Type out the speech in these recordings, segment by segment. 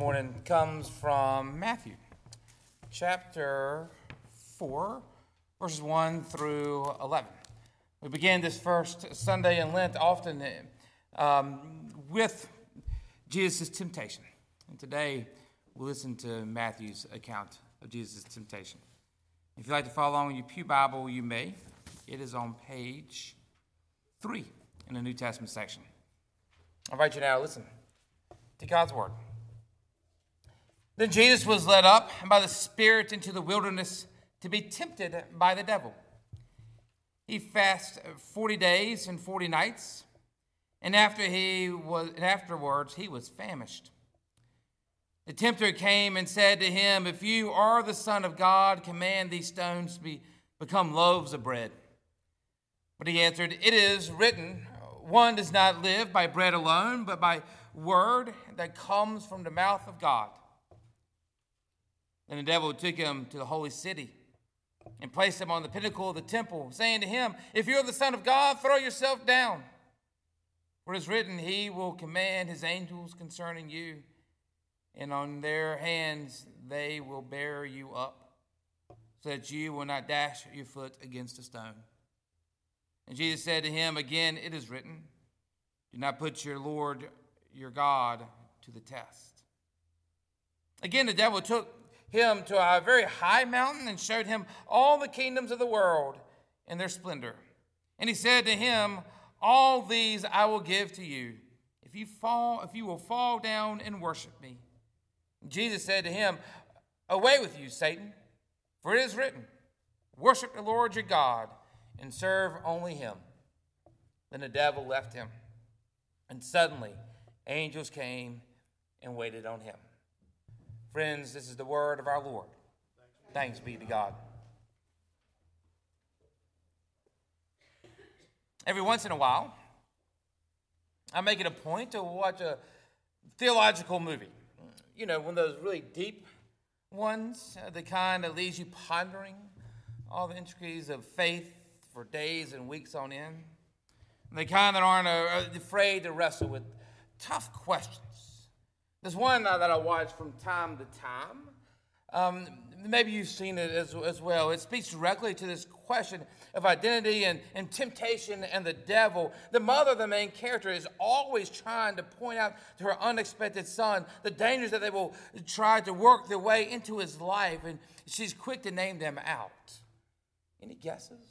morning comes from Matthew chapter 4, verses 1 through 11. We begin this first Sunday in Lent often um, with Jesus' temptation. And today we'll listen to Matthew's account of Jesus' temptation. If you'd like to follow along in your Pew Bible, you may. It is on page 3 in the New Testament section. I invite you now to listen to God's Word. Then Jesus was led up by the Spirit into the wilderness to be tempted by the devil. He fasted 40 days and 40 nights, and after he was afterwards he was famished. The tempter came and said to him, If you are the Son of God, command these stones to be, become loaves of bread. But he answered, It is written, One does not live by bread alone, but by word that comes from the mouth of God. And the devil took him to the holy city and placed him on the pinnacle of the temple, saying to him, If you're the Son of God, throw yourself down. For it is written, He will command His angels concerning you, and on their hands they will bear you up, so that you will not dash your foot against a stone. And Jesus said to him, Again, it is written, Do not put your Lord your God to the test. Again, the devil took him to a very high mountain and showed him all the kingdoms of the world in their splendor. And he said to him, All these I will give to you, if you fall, if you will fall down and worship me. Jesus said to him, Away with you, Satan, for it is written, Worship the Lord your God and serve only him. Then the devil left him, and suddenly angels came and waited on him. Friends, this is the word of our Lord. Thanks be to God. Every once in a while, I make it a point to watch a theological movie. You know, one of those really deep ones, uh, the kind that leaves you pondering all the intricacies of faith for days and weeks on end. The kind that aren't uh, afraid to wrestle with tough questions there's one uh, that I watch from time to time. Um, maybe you've seen it as, as well. It speaks directly to this question of identity and, and temptation and the devil. The mother, the main character, is always trying to point out to her unexpected son the dangers that they will try to work their way into his life, and she's quick to name them out. Any guesses?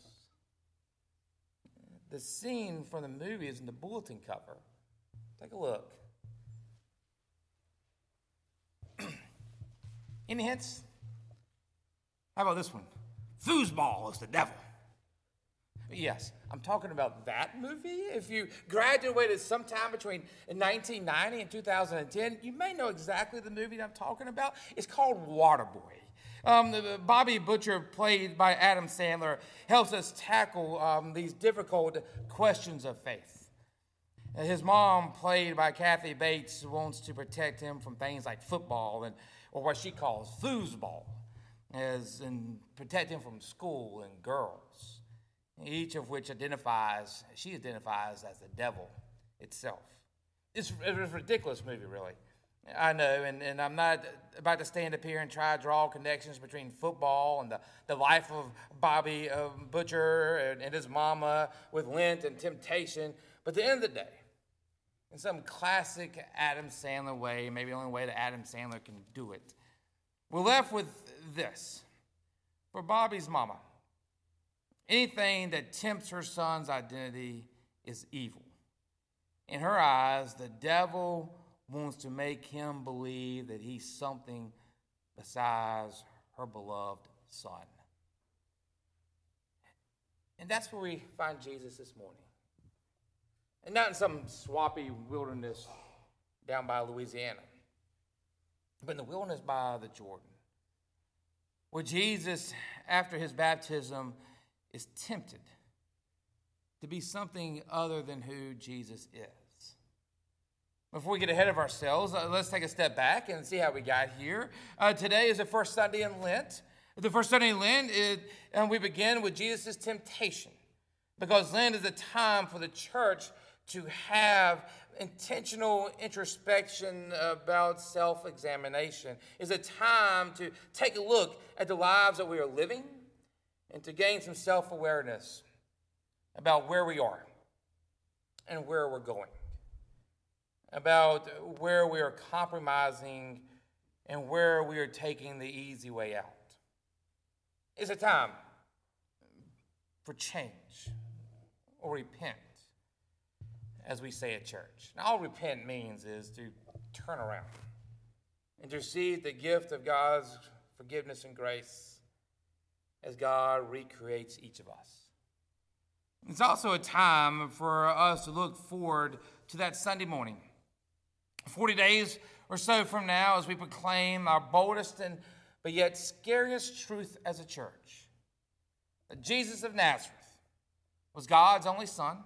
The scene from the movie is in the bulletin cover. Take a look. Any hints? How about this one? Foosball is the devil. Yes, I'm talking about that movie. If you graduated sometime between 1990 and 2010, you may know exactly the movie I'm talking about. It's called Waterboy. Um, Bobby Butcher, played by Adam Sandler, helps us tackle um, these difficult questions of faith. His mom, played by Kathy Bates, wants to protect him from things like football and or what she calls foosball, as in protecting from school and girls, each of which identifies, she identifies as the devil itself. It's, it's a ridiculous movie, really. I know, and, and I'm not about to stand up here and try to draw connections between football and the, the life of Bobby um, Butcher and, and his mama with Lent and temptation. But at the end of the day, in some classic Adam Sandler way, maybe the only way that Adam Sandler can do it. We're left with this for Bobby's mama. Anything that tempts her son's identity is evil. In her eyes, the devil wants to make him believe that he's something besides her beloved son. And that's where we find Jesus this morning. And not in some swampy wilderness down by Louisiana, but in the wilderness by the Jordan, where Jesus, after his baptism, is tempted to be something other than who Jesus is. Before we get ahead of ourselves, uh, let's take a step back and see how we got here. Uh, today is the first Sunday in Lent. The first Sunday in Lent, it, and we begin with Jesus' temptation because Lent is a time for the church to have intentional introspection, about self examination. Is a time to take a look at the lives that we are living and to gain some self awareness about where we are and where we're going, about where we are compromising and where we are taking the easy way out. It's a time for change or repent, as we say at church. Now, all repent means is to turn around and to receive the gift of God's forgiveness and grace as God recreates each of us. It's also a time for us to look forward to that Sunday morning. 40 days or so from now, as we proclaim our boldest and but yet scariest truth as a church that Jesus of Nazareth was God's only Son,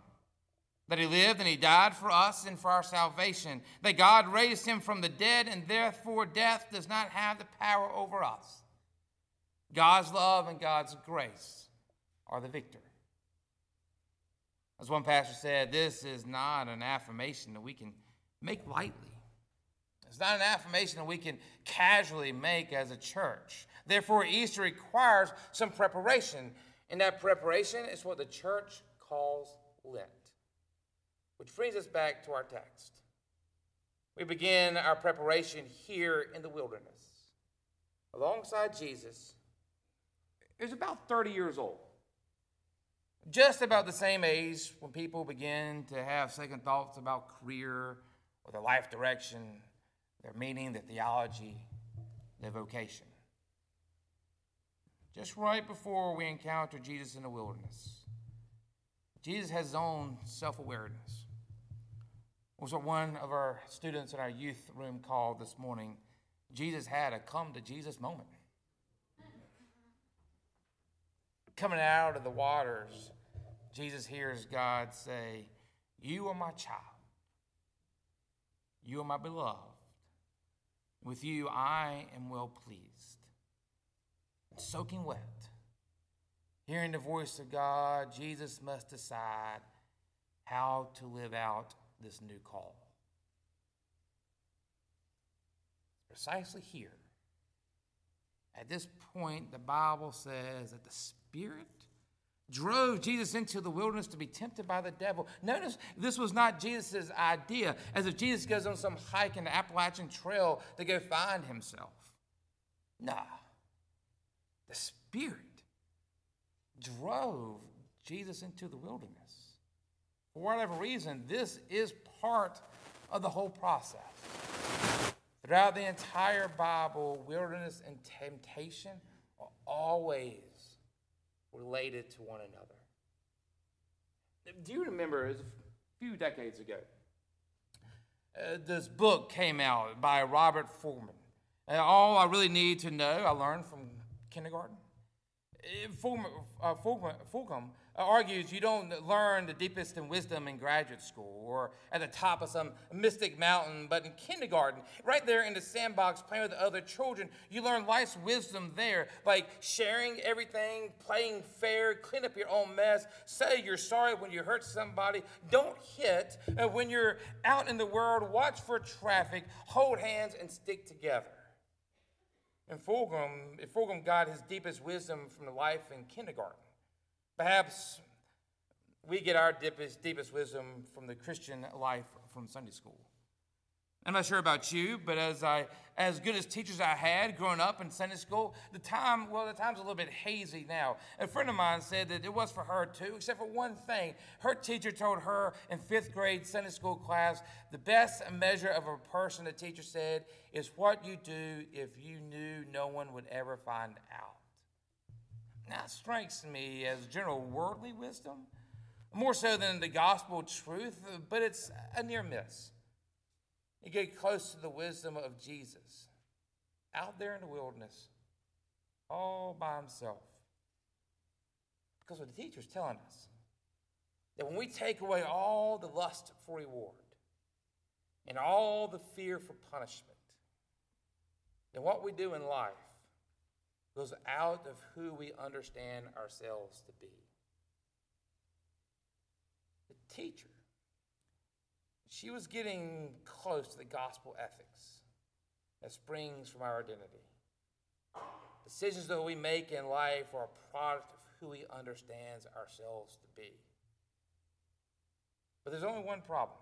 that He lived and He died for us and for our salvation, that God raised Him from the dead, and therefore death does not have the power over us. God's love and God's grace are the victor. As one pastor said, this is not an affirmation that we can make lightly. It's not an affirmation that we can casually make as a church. Therefore, Easter requires some preparation. And that preparation is what the church calls Lent. Which brings us back to our text. We begin our preparation here in the wilderness alongside Jesus. Was about 30 years old. Just about the same age when people begin to have second thoughts about career or their life direction, their meaning, their theology, their vocation. Just right before we encounter Jesus in the wilderness, Jesus has his own self awareness. Was what one of our students in our youth room called this morning Jesus had a come to Jesus moment. Coming out of the waters, Jesus hears God say, You are my child. You are my beloved. With you I am well pleased. Soaking wet. Hearing the voice of God, Jesus must decide how to live out this new call. Precisely here, at this point, the Bible says that the Spirit drove Jesus into the wilderness to be tempted by the devil. Notice this was not Jesus' idea, as if Jesus goes on some hike in the Appalachian Trail to go find himself. Nah. The Spirit drove Jesus into the wilderness. For whatever reason, this is part of the whole process. Throughout the entire Bible, wilderness and temptation are always related to one another. Do you remember, a few decades ago, uh, this book came out by Robert Fulghum. And all I really need to know, I learned from kindergarten. Fulghum, uh, Fulghum Uh, argues you don't learn the deepest in wisdom in graduate school or at the top of some mystic mountain, but in kindergarten, right there in the sandbox playing with other children, you learn life's wisdom there by sharing everything, playing fair, clean up your own mess, say you're sorry when you hurt somebody, don't hit. And when you're out in the world, watch for traffic, hold hands, and stick together. And Fulghum, Fulghum got his deepest wisdom from the life in kindergarten. Perhaps we get our deepest, deepest wisdom from the Christian life from Sunday school. I'm not sure about you, but as I, as good as teachers I had growing up in Sunday school, the time, well, the time's a little bit hazy now. A friend of mine said that it was for her too, except for one thing. Her teacher told her in fifth grade Sunday school class, the best measure of a person, the teacher said, is what you do if you knew no one would ever find out. It strikes me as general worldly wisdom, more so than the gospel truth, but it's a near miss. You get close to the wisdom of Jesus out there in the wilderness, all by himself. Because what the teacher's telling us that when we take away all the lust for reward and all the fear for punishment, then what we do in life goes out of who we understand ourselves to be. The teacher she was getting close to the gospel ethics that springs from our identity. Decisions that we make in life are a product of who we understand ourselves to be. But there's only one problem.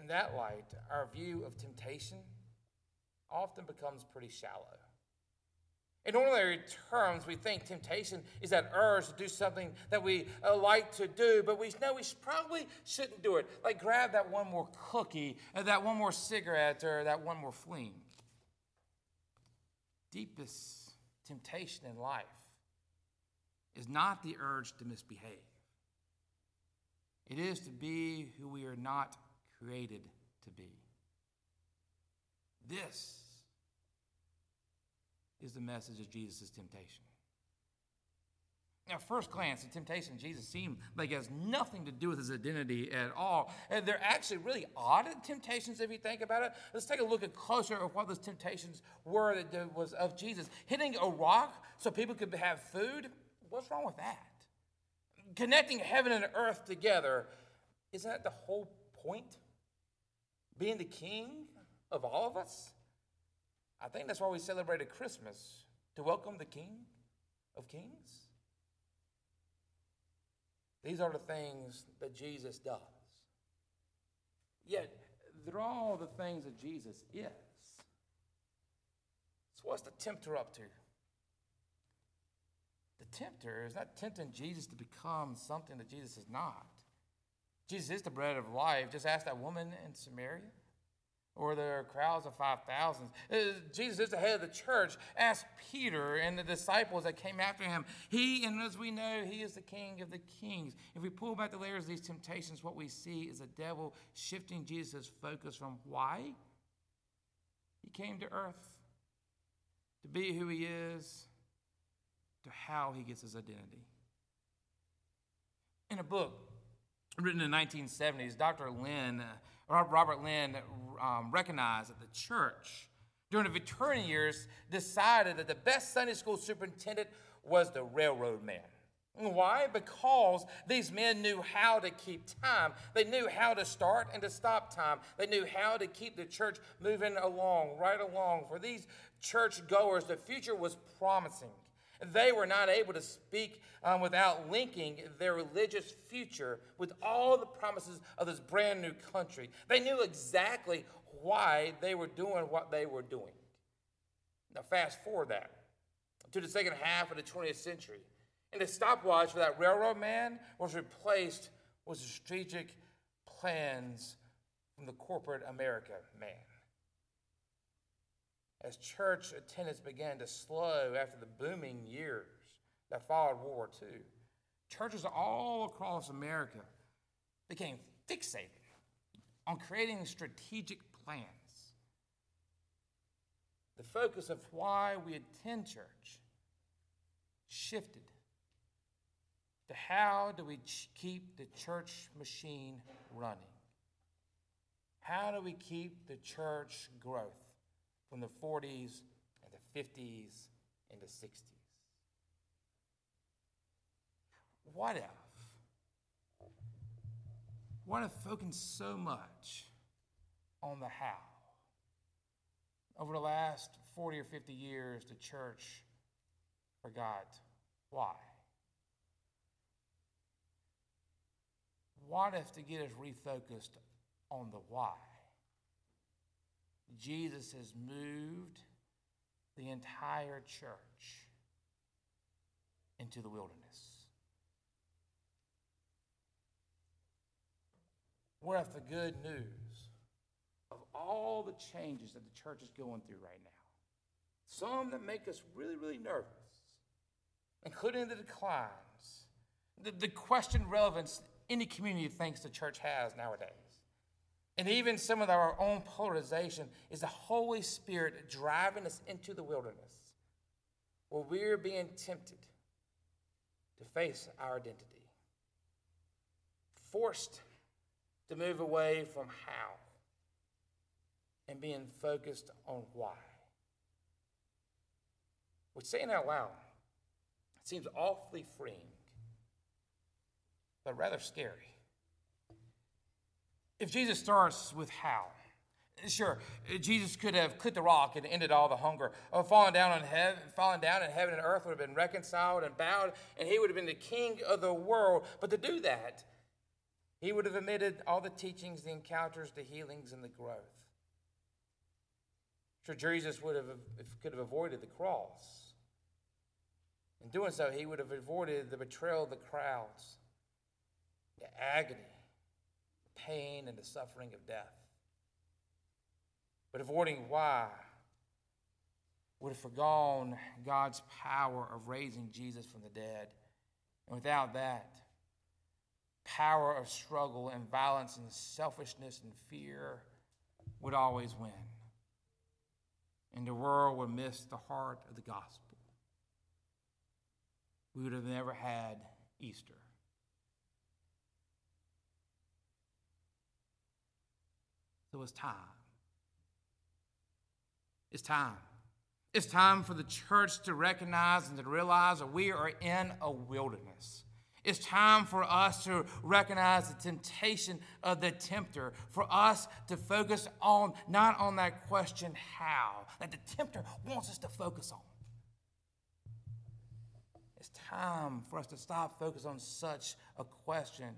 In that light, our view of temptation often becomes pretty shallow. In ordinary terms, we think temptation is that urge to do something that we uh, like to do, but we know we probably shouldn't do it. Like grab that one more cookie, or that one more cigarette, or that one more fling. Deepest temptation in life is not the urge to misbehave, it is to be who we are not created to be. This is the message of Jesus' temptation. Now, first glance, the temptation of Jesus seemed like it has nothing to do with his identity at all. And they're actually really odd temptations if you think about it. Let's take a look at closer at what those temptations were that was of Jesus. Hitting a rock so people could have food, what's wrong with that? Connecting heaven and earth together, isn't that the whole point? Being the king of all of us? I think that's why we celebrated Christmas, to welcome the King of Kings. These are the things that Jesus does. Yet, they're all the things that Jesus is. So, what's the tempter up to? The tempter is not tempting Jesus to become something that Jesus is not. Jesus is the bread of life. Just ask that woman in Samaria or there are crowds of 5,000. Uh, Jesus is the head of the church. Ask Peter and the disciples that came after him. He, and as we know, he is the king of the kings. If we pull back the layers of these temptations, what we see is the devil shifting Jesus' focus from why he came to earth to be who he is to how he gets his identity. In a book written in the 1970s, Dr. Lynn. Uh, Robert Lynn um, recognized that the church, during the Victorian years, decided that the best Sunday school superintendent was the railroad man. Why? Because these men knew how to keep time. They knew how to start and to stop time. They knew how to keep the church moving along, right along. For these church goers, the future was promising. They were not able to speak um, without linking their religious future with all the promises of this brand new country. They knew exactly why they were doing what they were doing. Now, fast forward that to the second half of the 20th century. And the stopwatch for that railroad man was replaced with strategic plans from the corporate America man as church attendance began to slow after the booming years that followed World War II, churches all across America became fixated on creating strategic plans. The focus of why we attend church shifted to how do we keep the church machine running? How do we keep the church growth? From the 40s and the 50s and the 60s. What if? What if focused so much on the how? Over the last 40 or 50 years, the church forgot why. What if to get us refocused on the why? Jesus has moved the entire church into the wilderness. What if the good news of all the changes that the church is going through right now, some that make us really, really nervous, including the declines, the, the question relevance any community thinks the church has nowadays, and even some of our own polarization is the Holy Spirit driving us into the wilderness where we're being tempted to face our identity, forced to move away from how and being focused on why. Which, saying out loud, seems awfully freeing, but rather scary. If Jesus starts with how, Sure, Jesus could have cut the rock and ended all the hunger. Or fallen down on heaven, fallen down and heaven and earth would have been reconciled and bowed, and he would have been the king of the world. But to do that, he would have omitted all the teachings, the encounters, the healings, and the growth. Sure, Jesus would have could have avoided the cross. In doing so, he would have avoided the betrayal of the crowds, the agony, pain, and the suffering of death. But avoiding why would have forgone God's power of raising Jesus from the dead. And without that, power of struggle and violence and selfishness and fear would always win. And the world would miss the heart of the gospel. We would have never had Easter. So it's time. It's time. It's time for the church to recognize and to realize that we are in a wilderness. It's time for us to recognize the temptation of the tempter, for us to focus on not on that question how, that the tempter wants us to focus on. It's time for us to stop focusing on such a question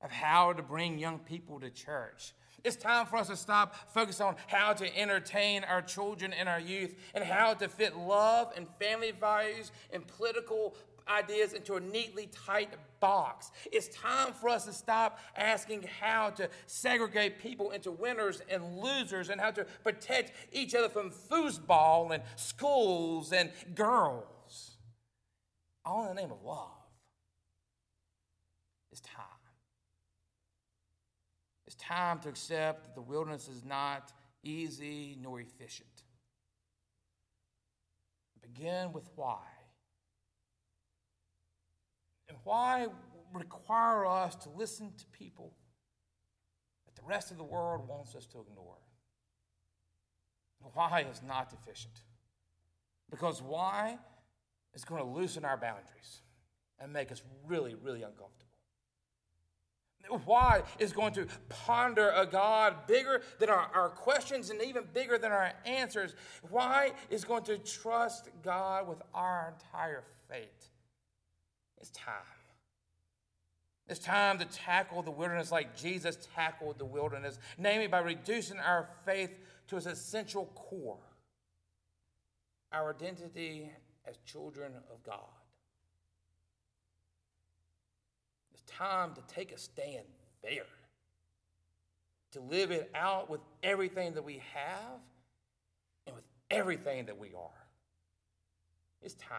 of how to bring young people to church it's time for us to stop focusing on how to entertain our children and our youth and how to fit love and family values and political ideas into a neatly tight box. It's time for us to stop asking how to segregate people into winners and losers and how to protect each other from foosball and schools and girls. All in the name of love. It's time. It's time to accept that the wilderness is not easy nor efficient. Begin with why. And why require us to listen to people that the rest of the world wants us to ignore. Why is not efficient? Because why is going to loosen our boundaries and make us really, really uncomfortable. Why is going to ponder a God bigger than our, our questions and even bigger than our answers. Why is going to trust God with our entire fate. It's time. It's time to tackle the wilderness like Jesus tackled the wilderness, namely by reducing our faith to its essential core our identity as children of God. Time to take a stand there, to live it out with everything that we have and with everything that we are. It's time.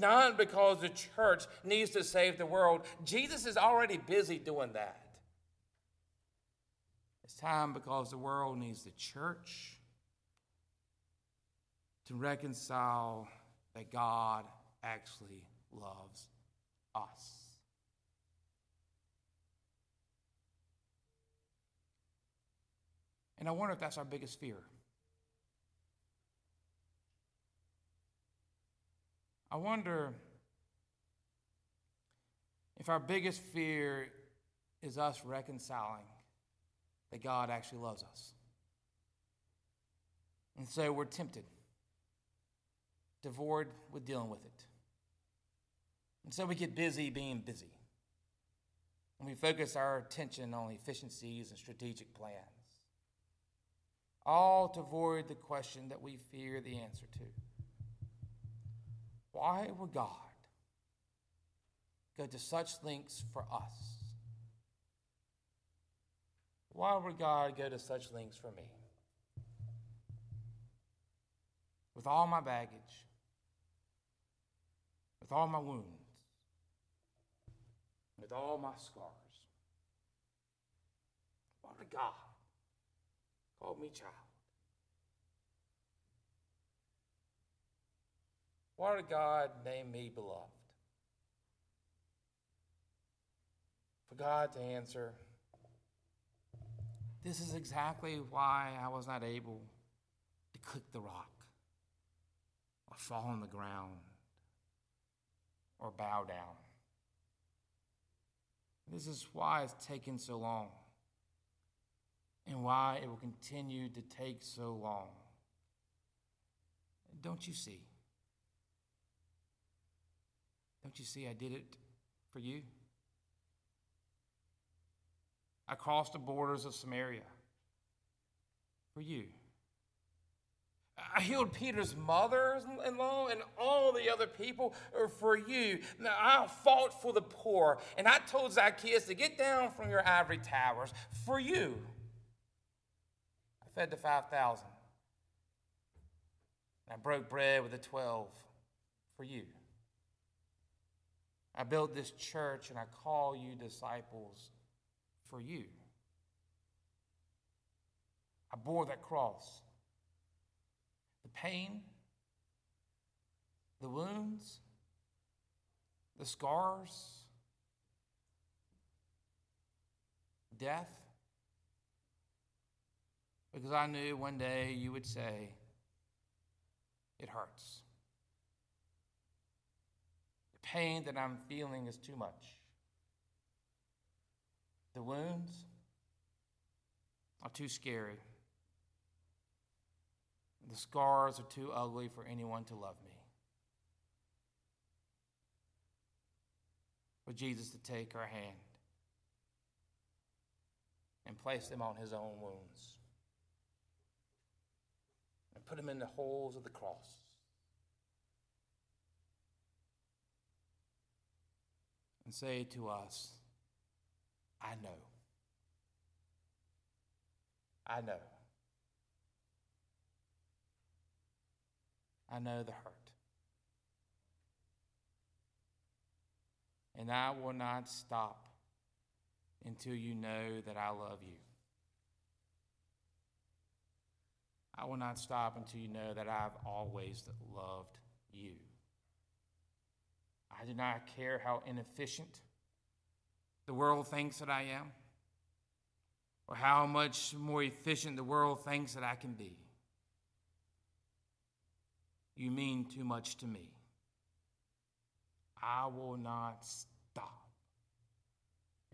Not because the church needs to save the world. Jesus is already busy doing that. It's time because the world needs the church to reconcile that God actually loves us. And I wonder if that's our biggest fear. I wonder if our biggest fear is us reconciling that God actually loves us. And so we're tempted avoid with dealing with it. And so we get busy being busy. And we focus our attention on efficiencies and strategic plans all to avoid the question that we fear the answer to. Why would God go to such lengths for us? Why would God go to such lengths for me? With all my baggage, with all my wounds, with all my scars. Why would God called me child. Why did God name me beloved? For God to answer, this is exactly why I was not able to click the rock or fall on the ground or bow down. This is why it's taken so long. And why it will continue to take so long. Don't you see? Don't you see I did it for you? I crossed the borders of Samaria for you. I healed Peter's mother in law and all the other people for you. Now, I fought for the poor, and I told Zacchaeus to get down from your ivory towers for you. Fed the 5,000. I broke bread with the 12 for you. I built this church and I call you disciples for you. I bore that cross. The pain, the wounds, the scars, death, because I knew one day you would say, It hurts. The pain that I'm feeling is too much. The wounds are too scary. The scars are too ugly for anyone to love me. For Jesus to take our hand and place them on his own wounds and put them in the holes of the cross. And say to us, I know. I know. I know the hurt. And I will not stop until you know that I love you. I will not stop until you know that I've always loved you. I do not care how inefficient the world thinks that I am, or how much more efficient the world thinks that I can be. You mean too much to me. I will not stop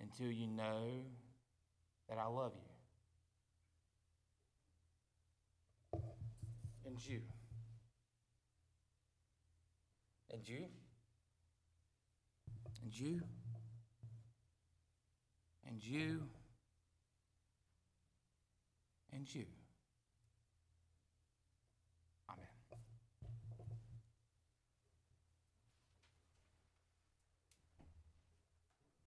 until you know that I love you. And you. And you. And you and you and you.